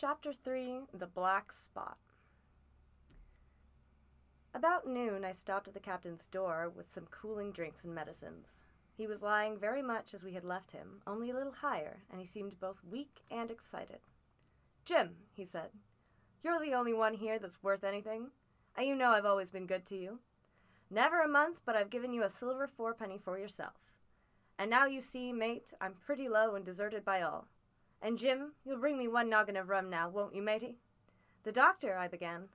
Chapter 3 The Black Spot. About noon, I stopped at the captain's door with some cooling drinks and medicines. He was lying very much as we had left him, only a little higher, and he seemed both weak and excited. Jim, he said, you're the only one here that's worth anything, and you know I've always been good to you. Never a month but I've given you a silver fourpenny for yourself. And now you see, mate, I'm pretty low and deserted by all. And Jim, you'll bring me one noggin of rum now, won't you, matey? The doctor, I began.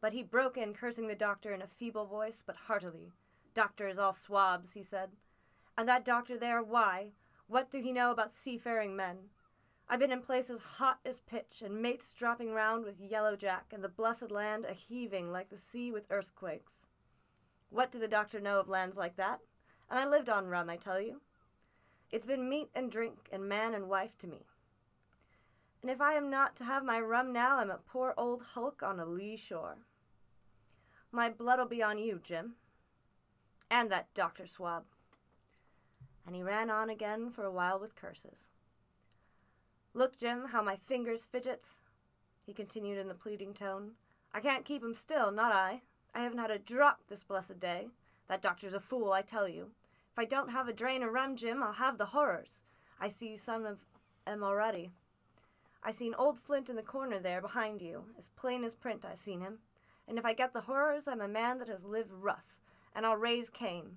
But he broke in, cursing the doctor in a feeble voice, but heartily. Doctor is all swabs, he said. And that doctor there, why? What do he know about seafaring men? I've been in places hot as pitch, and mates dropping round with yellow jack, and the blessed land a heaving like the sea with earthquakes. What do the doctor know of lands like that? And I lived on rum, I tell you. It's been meat and drink, and man and wife to me. And if I am not to have my rum now, I'm a poor old hulk on a lee shore. My blood'll be on you, Jim. And that Dr. Swab. And he ran on again for a while with curses. Look, Jim, how my fingers fidgets, he continued in the pleading tone. I can't keep 'em still, not I. I haven't had a drop this blessed day. That doctor's a fool, I tell you. If I don't have a drain of rum, Jim, I'll have the horrors. I see some of 'em already. I seen old Flint in the corner there behind you, as plain as print I seen him. And if I get the horrors, I'm a man that has lived rough, and I'll raise Cain.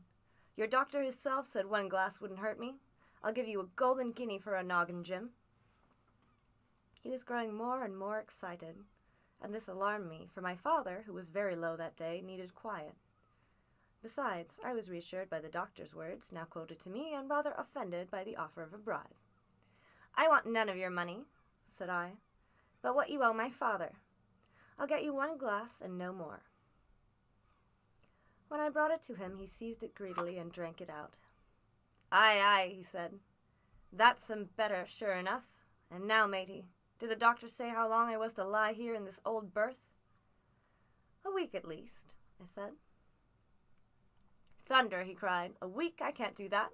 Your doctor hisself said one glass wouldn't hurt me. I'll give you a golden guinea for a noggin, Jim. He was growing more and more excited, and this alarmed me, for my father, who was very low that day, needed quiet. Besides, I was reassured by the doctor's words, now quoted to me, and rather offended by the offer of a bribe. I want none of your money, said I, but what you owe my father. I'll get you one glass and no more. When I brought it to him, he seized it greedily and drank it out. Aye, aye, he said. That's some better, sure enough. And now, matey, did the doctor say how long I was to lie here in this old berth? A week at least, I said. Thunder, he cried. A week? I can't do that.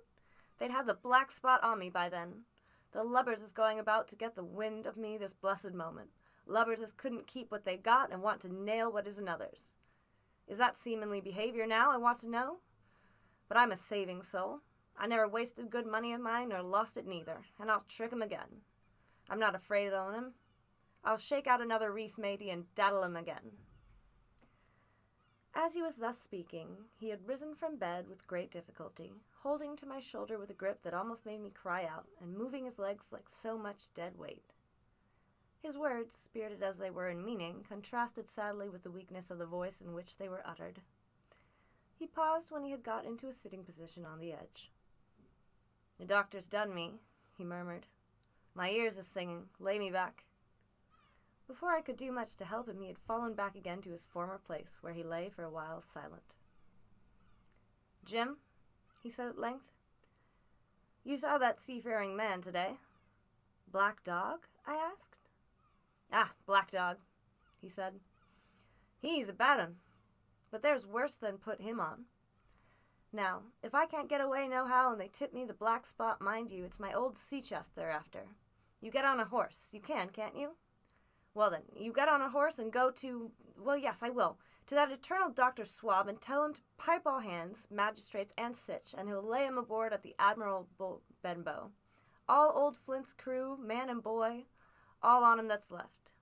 They'd have the black spot on me by then. The lubbers is going about to get the wind of me this blessed moment. Lubbers as couldn't keep what they got and want to nail what is another's. Is that seamanly behavior now, I want to know? But I'm a saving soul. I never wasted good money of mine nor lost it neither, and I'll trick 'em again. I'm not afraid on 'em. I'll shake out another wreath, matey, and daddle 'em again. As he was thus speaking, he had risen from bed with great difficulty, holding to my shoulder with a grip that almost made me cry out, and moving his legs like so much dead weight. His words, spirited as they were in meaning, contrasted sadly with the weakness of the voice in which they were uttered. He paused when he had got into a sitting position on the edge. The doctor's done me, he murmured. My ears is singing. Lay me back. Before I could do much to help him, he had fallen back again to his former place, where he lay for a while silent. Jim, he said at length, you saw that seafaring man today. Black Dog? I asked. Ah, Black Dog, he said. He's a bad un, but there's worse than put him on. Now, if I can't get away nohow and they tip me the black spot, mind you, it's my old sea chest they're after. You get on a horse. You can, can't you? Well, then, you get on a horse and go to. Well, yes, I will. To that eternal Dr. Swab and tell him to pipe all hands, magistrates, and sich, and he'll lay 'em aboard at the Admiral Benbow. All old Flint's crew, man and boy, all on 'em that's left.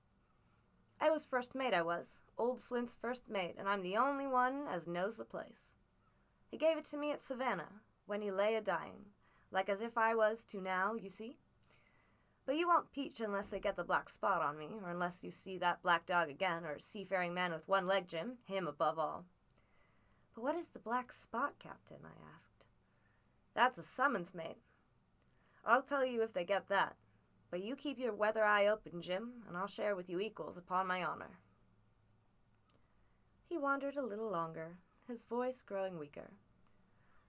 I was first mate, I was. Old Flint's first mate, and I'm the only one as knows the place. He gave it to me at Savannah, when he lay a dying, like as if I was to now, you see. But you won't peach unless they get the black spot on me, or unless you see that black dog again, or seafaring man with one leg, Jim, him above all. But what is the black spot, Captain? I asked. That's a summons, mate. I'll tell you if they get that. But you keep your weather eye open, Jim, and I'll share with you equals upon my honor. He wandered a little longer, his voice growing weaker.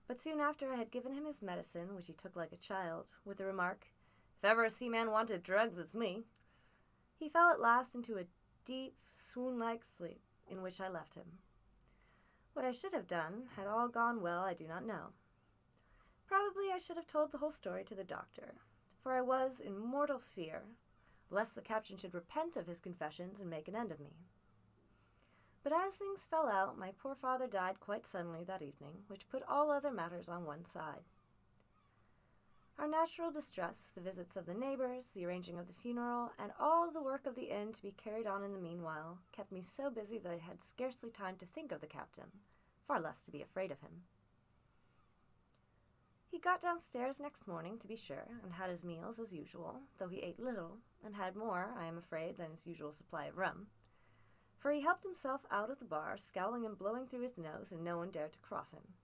But soon after I had given him his medicine, which he took like a child, with the remark, if ever a seaman wanted drugs, it's me. He fell at last into a deep, swoon like sleep, in which I left him. What I should have done, had all gone well, I do not know. Probably I should have told the whole story to the doctor, for I was in mortal fear, lest the captain should repent of his confessions and make an end of me. But as things fell out, my poor father died quite suddenly that evening, which put all other matters on one side. Our natural distress, the visits of the neighbors, the arranging of the funeral, and all the work of the inn to be carried on in the meanwhile, kept me so busy that I had scarcely time to think of the captain, far less to be afraid of him. He got downstairs next morning, to be sure, and had his meals as usual, though he ate little, and had more, I am afraid, than his usual supply of rum. For he helped himself out of the bar, scowling and blowing through his nose, and no one dared to cross him.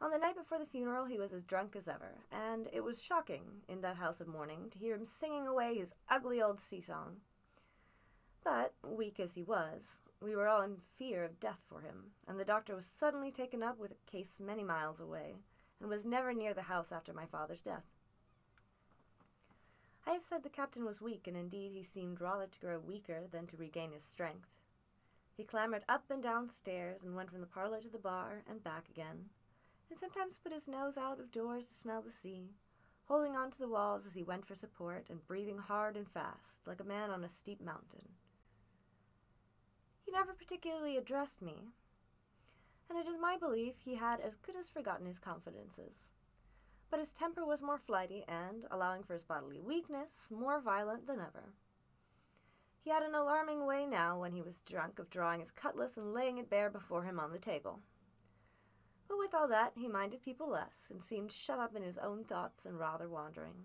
On the night before the funeral, he was as drunk as ever, and it was shocking, in that house of mourning, to hear him singing away his ugly old sea song. But, weak as he was, we were all in fear of death for him, and the doctor was suddenly taken up with a case many miles away, and was never near the house after my father's death. I have said the captain was weak, and indeed he seemed rather to grow weaker than to regain his strength. He clambered up and down stairs, and went from the parlor to the bar and back again, and sometimes put his nose out of doors to smell the sea, holding on to the walls as he went for support, and breathing hard and fast, like a man on a steep mountain. He never particularly addressed me, and it is my belief he had as good as forgotten his confidences. But his temper was more flighty and, allowing for his bodily weakness, more violent than ever. He had an alarming way now, when he was drunk, of drawing his cutlass and laying it bare before him on the table. With all that, he minded people less, and seemed shut up in his own thoughts and rather wandering.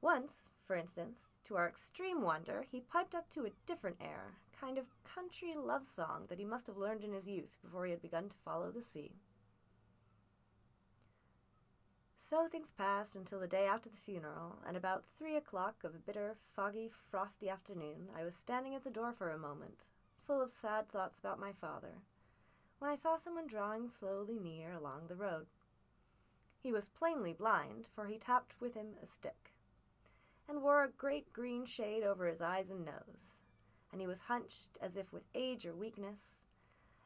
Once, for instance, to our extreme wonder, he piped up to a different air, kind of country love song that he must have learned in his youth before he had begun to follow the sea. So things passed until the day after the funeral, and about three o'clock of a bitter, foggy, frosty afternoon, I was standing at the door for a moment, full of sad thoughts about my father, when I saw someone drawing slowly near along the road. He was plainly blind, for he tapped with him a stick, and wore a great green shade over his eyes and nose, and he was hunched as if with age or weakness,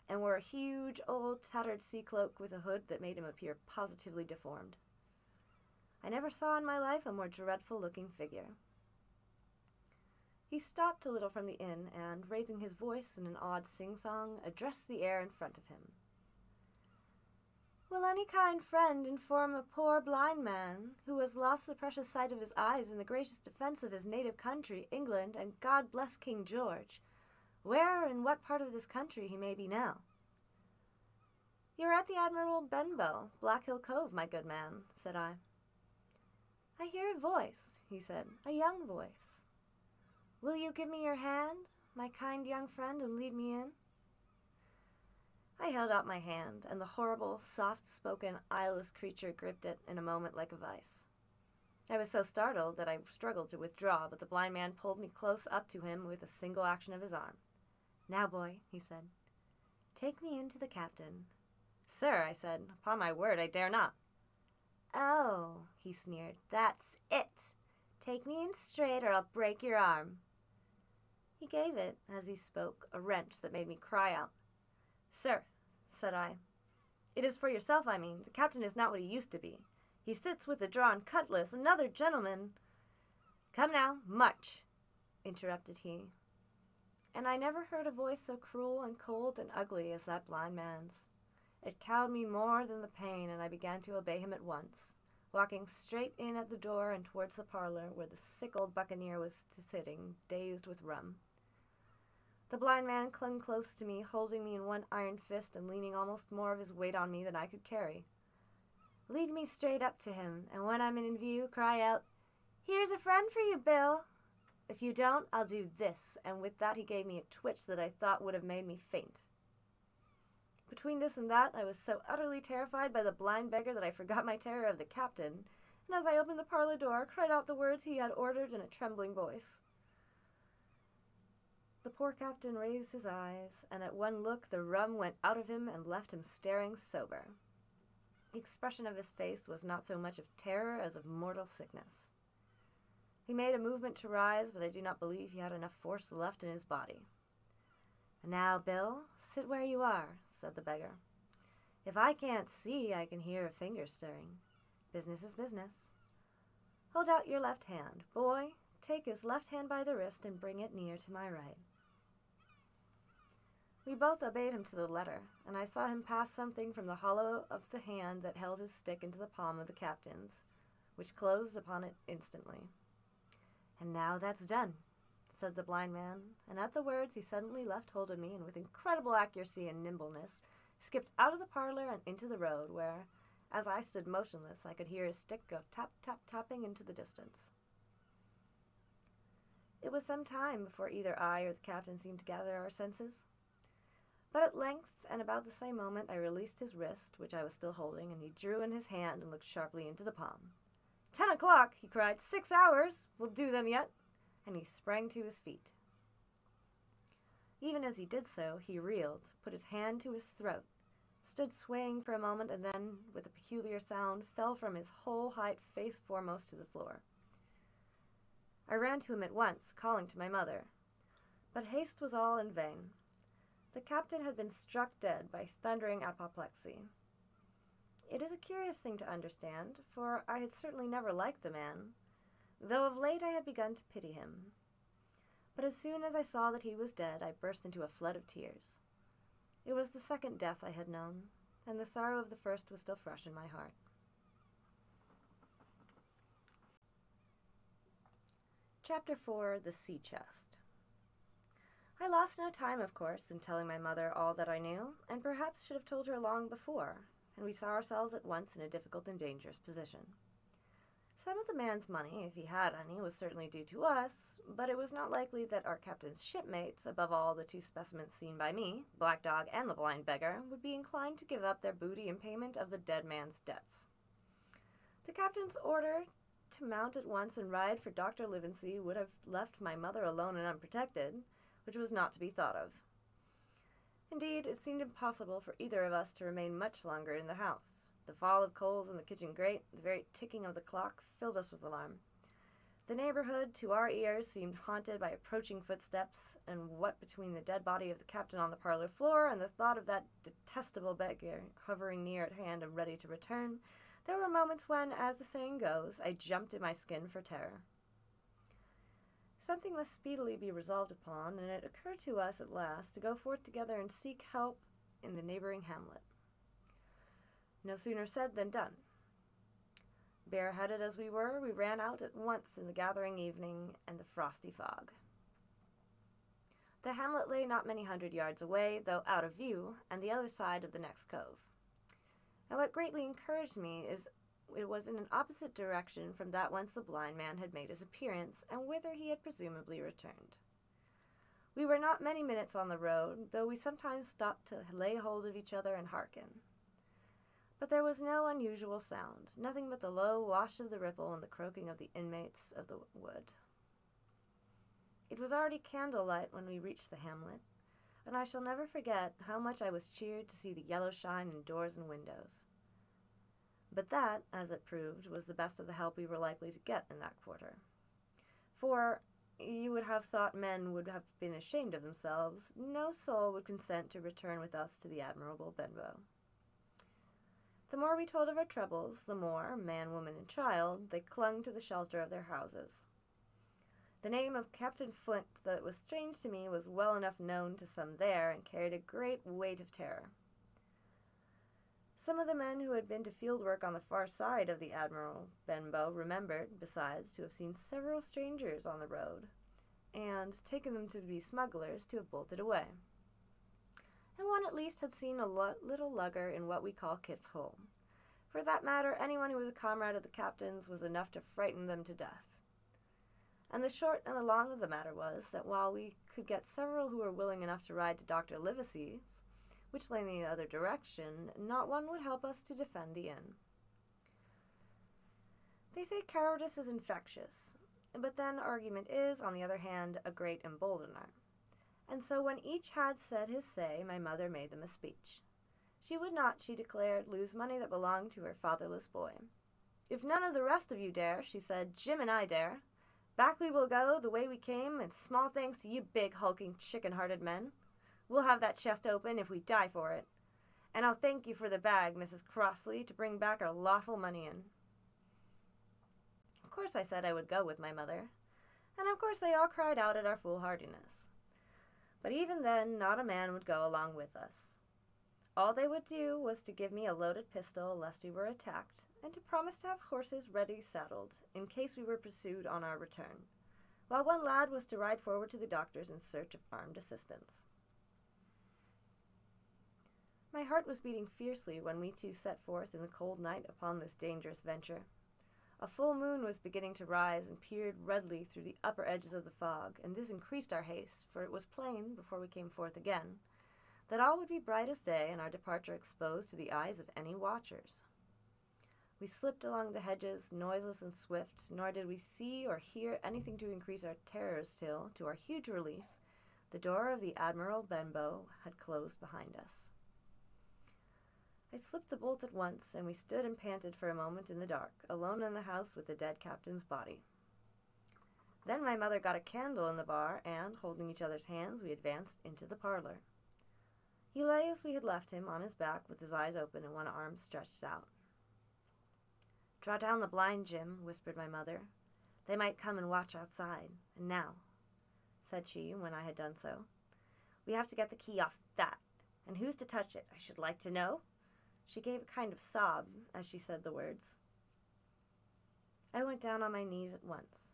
and wore a huge old tattered sea cloak with a hood that made him appear positively deformed. I never saw in my life a more dreadful looking figure. He stopped a little from the inn and, raising his voice in an odd sing song, addressed the air in front of him. Will any kind friend inform a poor blind man, who has lost the precious sight of his eyes in the gracious defense of his native country, England, and God bless King George, where and what part of this country he may be now? You are at the Admiral Benbow, Black Hill Cove, my good man, said I. I hear a voice, he said, a young voice. Will you give me your hand, my kind young friend, and lead me in? I held out my hand, and the horrible, soft spoken, eyeless creature gripped it in a moment like a vice. I was so startled that I struggled to withdraw, but the blind man pulled me close up to him with a single action of his arm. Now, boy, he said, take me in to the captain. Sir, I said, upon my word, I dare not. Oh, he sneered, that's it. Take me in straight, or I'll break your arm. Gave it, as he spoke, a wrench that made me cry out. Sir, said I, it is for yourself, I mean. The captain is not what he used to be. He sits with a drawn cutlass, another gentleman. Come now, march, interrupted he. And I never heard a voice so cruel and cold and ugly as that blind man's. It cowed me more than the pain, and I began to obey him at once, walking straight in at the door and towards the parlor where the sick old buccaneer was sitting, dazed with rum. The blind man clung close to me, holding me in one iron fist and leaning almost more of his weight on me than I could carry. Lead me straight up to him, and when I'm in view, cry out, Here's a friend for you, Bill! If you don't, I'll do this, and with that he gave me a twitch that I thought would have made me faint. Between this and that, I was so utterly terrified by the blind beggar that I forgot my terror of the captain, and as I opened the parlor door, cried out the words he had ordered in a trembling voice. The poor captain raised his eyes, and at one look the rum went out of him and left him staring sober. The expression of his face was not so much of terror as of mortal sickness. He made a movement to rise, but I do not believe he had enough force left in his body. And now, Bill, sit where you are, said the beggar. If I can't see, I can hear a finger stirring. Business is business. Hold out your left hand. Boy, take his left hand by the wrist and bring it near to my right. We both obeyed him to the letter, and I saw him pass something from the hollow of the hand that held his stick into the palm of the captain's, which closed upon it instantly. And now that's done, said the blind man, and at the words he suddenly left hold of me and with incredible accuracy and nimbleness skipped out of the parlor and into the road, where, as I stood motionless, I could hear his stick go tap, tap, tapping into the distance. It was some time before either I or the captain seemed to gather our senses. But at length, and about the same moment, I released his wrist, which I was still holding, and he drew in his hand and looked sharply into the palm. Ten o'clock, he cried. Six hours! We'll do them yet. And he sprang to his feet. Even as he did so, he reeled, put his hand to his throat, stood swaying for a moment, and then, with a peculiar sound, fell from his whole height face foremost to the floor. I ran to him at once, calling to my mother. But haste was all in vain. The captain had been struck dead by thundering apoplexy. It is a curious thing to understand, for I had certainly never liked the man, though of late I had begun to pity him. But as soon as I saw that he was dead, I burst into a flood of tears. It was the second death I had known, and the sorrow of the first was still fresh in my heart. Chapter 4 The Sea Chest I lost no time, of course, in telling my mother all that I knew, and perhaps should have told her long before, and we saw ourselves at once in a difficult and dangerous position. Some of the man's money, if he had any, was certainly due to us, but it was not likely that our captain's shipmates, above all the two specimens seen by me, Black Dog and the blind beggar, would be inclined to give up their booty in payment of the dead man's debts. The captain's order to mount at once and ride for Dr. Livesey would have left my mother alone and unprotected, which was not to be thought of. Indeed, it seemed impossible for either of us to remain much longer in the house. The fall of coals in the kitchen grate, the very ticking of the clock, filled us with alarm. The neighborhood, to our ears, seemed haunted by approaching footsteps, and what between the dead body of the captain on the parlor floor and the thought of that detestable beggar hovering near at hand and ready to return, there were moments when, as the saying goes, I jumped in my skin for terror. Something must speedily be resolved upon, and it occurred to us at last to go forth together and seek help in the neighboring hamlet. No sooner said than done. Bareheaded as we were, we ran out at once in the gathering evening and the frosty fog. The hamlet lay not many hundred yards away, though out of view, and the other side of the next cove. And what greatly encouraged me is it was in an opposite direction from that whence the blind man had made his appearance, and whither he had presumably returned. We were not many minutes on the road, though we sometimes stopped to lay hold of each other and hearken. But there was no unusual sound, nothing but the low wash of the ripple and the croaking of the inmates of the wood. It was already candlelight when we reached the hamlet, and I shall never forget how much I was cheered to see the yellow shine in doors and windows. But that, as it proved, was the best of the help we were likely to get in that quarter. For you would have thought men would have been ashamed of themselves, no soul would consent to return with us to the Admiral Benbow. The more we told of our troubles, the more, man, woman, and child, they clung to the shelter of their houses. The name of Captain Flint, though it was strange to me, was well enough known to some there, and carried a great weight of terror. Some of the men who had been to field work on the far side of the Admiral Benbow remembered, besides, to have seen several strangers on the road, and taken them to be smugglers to have bolted away. And one at least had seen a lo- little lugger in what we call Kit's Hole. For that matter, anyone who was a comrade of the captain's was enough to frighten them to death. And the short and the long of the matter was that while we could get several who were willing enough to ride to Dr. Livesey's, which lay in the other direction, not one would help us to defend the inn. They say cowardice is infectious, but then argument is, on the other hand, a great emboldener. And so when each had said his say, my mother made them a speech. She would not, she declared, lose money that belonged to her fatherless boy. If none of the rest of you dare, she said, Jim and I dare. Back we will go the way we came, and small thanks to you big hulking chicken hearted men. We'll have that chest open if we die for it. And I'll thank you for the bag, Mrs. Crossley, to bring back our lawful money in. Of course, I said I would go with my mother, And of course, they all cried out at our foolhardiness. But even then, not a man would go along with us. All they would do was to give me a loaded pistol lest we were attacked, and to promise to have horses ready saddled in case we were pursued on our return, while one lad was to ride forward to the doctors in search of armed assistance. My heart was beating fiercely when we two set forth in the cold night upon this dangerous venture. A full moon was beginning to rise and peered redly through the upper edges of the fog, and this increased our haste, for it was plain, before we came forth again, that all would be bright as day and our departure exposed to the eyes of any watchers. We slipped along the hedges, noiseless and swift, nor did we see or hear anything to increase our terrors till, to our huge relief, the door of the Admiral Benbow had closed behind us. I slipped the bolt at once, and we stood and panted for a moment in the dark, alone in the house with the dead captain's body. Then my mother got a candle in the bar, and, holding each other's hands, we advanced into the parlor. He lay as we had left him, on his back, with his eyes open and one arm stretched out. Draw down the blind, Jim, whispered my mother. They might come and watch outside. And now, said she, when I had done so, we have to get the key off that. And who's to touch it, I should like to know? She gave a kind of sob as she said the words. I went down on my knees at once.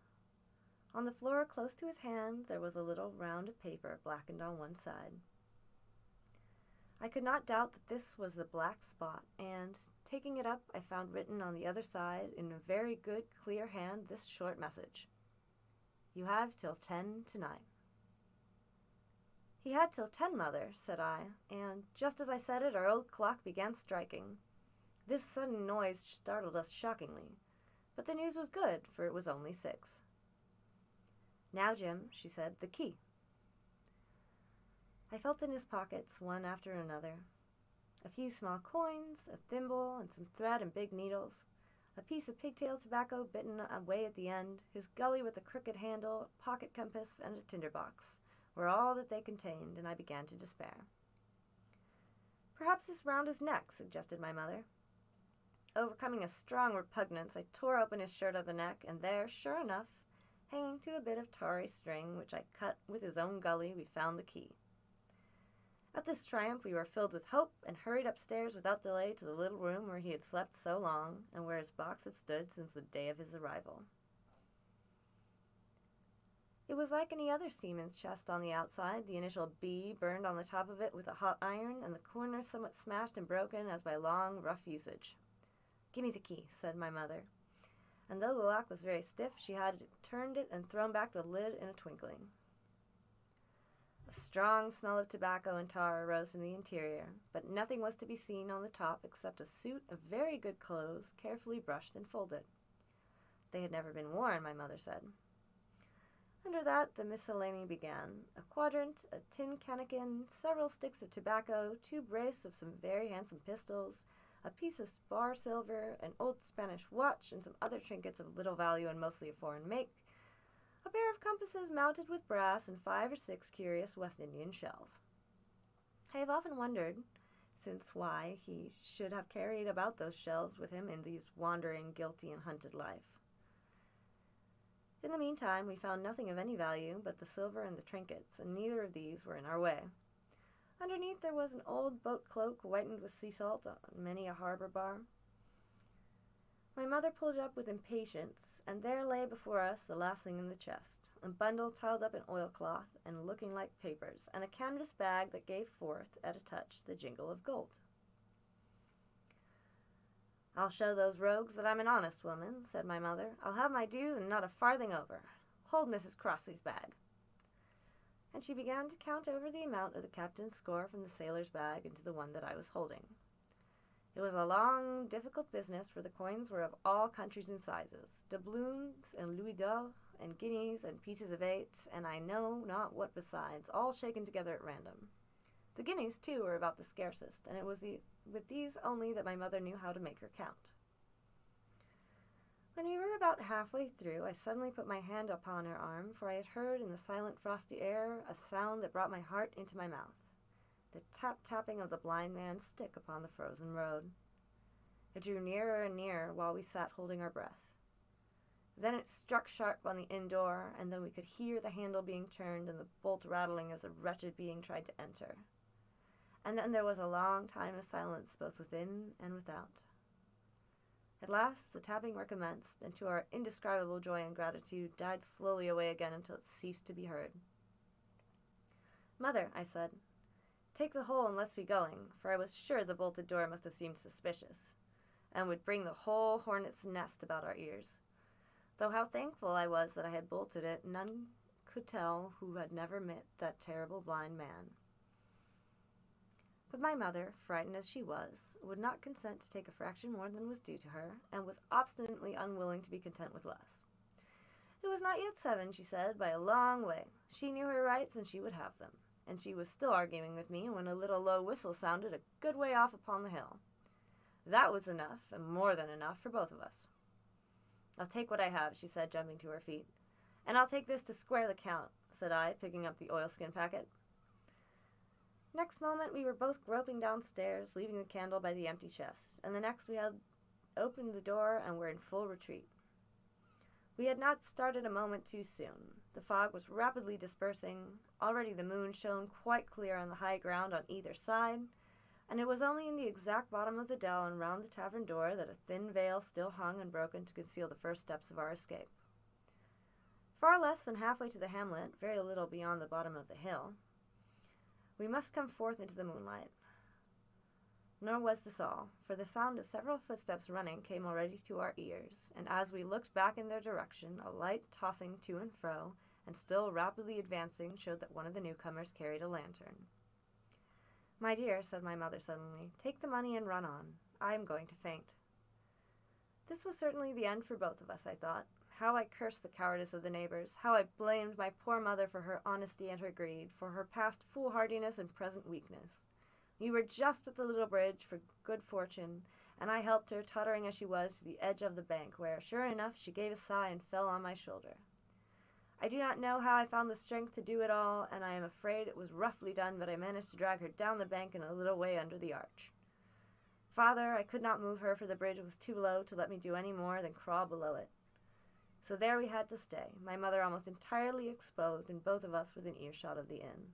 On the floor close to his hand there was a little round of paper blackened on one side. I could not doubt that this was the black spot, and, taking it up, I found written on the other side, in a very good, clear hand, this short message You have till ten tonight. He had till ten, mother, said I, and just as I said it, our old clock began striking. This sudden noise startled us shockingly, but the news was good, for it was only six. Now, Jim, she said, the key. I felt in his pockets, one after another. A few small coins, a thimble, and some thread and big needles, a piece of pigtail tobacco bitten away at the end, his gully with a crooked handle, pocket compass, and a tinder box were all that they contained, and I began to despair. Perhaps this round his neck, suggested my mother. Overcoming a strong repugnance, I tore open his shirt at the neck, and there, sure enough, hanging to a bit of tarry string which I cut with his own gully, we found the key. At this triumph, we were filled with hope and hurried upstairs without delay to the little room where he had slept so long and where his box had stood since the day of his arrival. It was like any other seaman's chest on the outside, the initial B burned on the top of it with a hot iron, and the corners somewhat smashed and broken as by long, rough usage. Give me the key, said my mother. And though the lock was very stiff, she had turned it and thrown back the lid in a twinkling. A strong smell of tobacco and tar arose from the interior, but nothing was to be seen on the top except a suit of very good clothes, carefully brushed and folded. They had never been worn, my mother said. Under that, the miscellany began a quadrant, a tin cannikin, several sticks of tobacco, two brace of some very handsome pistols, a piece of bar silver, an old Spanish watch, and some other trinkets of little value and mostly of foreign make, a pair of compasses mounted with brass, and five or six curious West Indian shells. I have often wondered since why he should have carried about those shells with him in these wandering, guilty, and hunted life. In the meantime, we found nothing of any value but the silver and the trinkets, and neither of these were in our way. Underneath there was an old boat cloak whitened with sea salt on many a harbor bar. My mother pulled up with impatience, and there lay before us the last thing in the chest a bundle tied up in oilcloth and looking like papers, and a canvas bag that gave forth, at a touch, the jingle of gold. I'll show those rogues that I'm an honest woman, said my mother. I'll have my dues and not a farthing over. Hold Mrs. Crossley's bag. And she began to count over the amount of the captain's score from the sailor's bag into the one that I was holding. It was a long, difficult business, for the coins were of all countries and sizes doubloons and louis d'or, and guineas and pieces of eight, and I know not what besides, all shaken together at random. The guineas, too, were about the scarcest, and it was the with these only that my mother knew how to make her count. When we were about halfway through, I suddenly put my hand upon her arm, for I had heard in the silent frosty air a sound that brought my heart into my mouth the tap tapping of the blind man's stick upon the frozen road. It drew nearer and nearer while we sat holding our breath. Then it struck sharp on the inn door, and then we could hear the handle being turned and the bolt rattling as the wretched being tried to enter. And then there was a long time of silence both within and without. At last the tapping recommenced, and to our indescribable joy and gratitude died slowly away again until it ceased to be heard. Mother, I said, take the whole and let's be going, for I was sure the bolted door must have seemed suspicious, and would bring the whole hornet's nest about our ears. Though how thankful I was that I had bolted it, none could tell who had never met that terrible blind man. But my mother, frightened as she was, would not consent to take a fraction more than was due to her, and was obstinately unwilling to be content with less. It was not yet seven, she said, by a long way. She knew her rights, and she would have them. And she was still arguing with me when a little low whistle sounded a good way off upon the hill. That was enough, and more than enough, for both of us. I'll take what I have, she said, jumping to her feet. And I'll take this to square the count, said I, picking up the oilskin packet. Next moment, we were both groping downstairs, leaving the candle by the empty chest, and the next we had opened the door and were in full retreat. We had not started a moment too soon. The fog was rapidly dispersing. Already the moon shone quite clear on the high ground on either side, and it was only in the exact bottom of the dell and round the tavern door that a thin veil still hung unbroken to conceal the first steps of our escape. Far less than halfway to the hamlet, very little beyond the bottom of the hill, we must come forth into the moonlight. Nor was this all, for the sound of several footsteps running came already to our ears, and as we looked back in their direction, a light tossing to and fro, and still rapidly advancing, showed that one of the newcomers carried a lantern. My dear, said my mother suddenly, take the money and run on. I am going to faint. This was certainly the end for both of us, I thought. How I cursed the cowardice of the neighbors, how I blamed my poor mother for her honesty and her greed, for her past foolhardiness and present weakness. We were just at the little bridge for good fortune, and I helped her, tottering as she was, to the edge of the bank, where, sure enough, she gave a sigh and fell on my shoulder. I do not know how I found the strength to do it all, and I am afraid it was roughly done, but I managed to drag her down the bank and a little way under the arch. Father, I could not move her, for the bridge was too low to let me do any more than crawl below it. So there we had to stay, my mother almost entirely exposed, and both of us within earshot of the inn.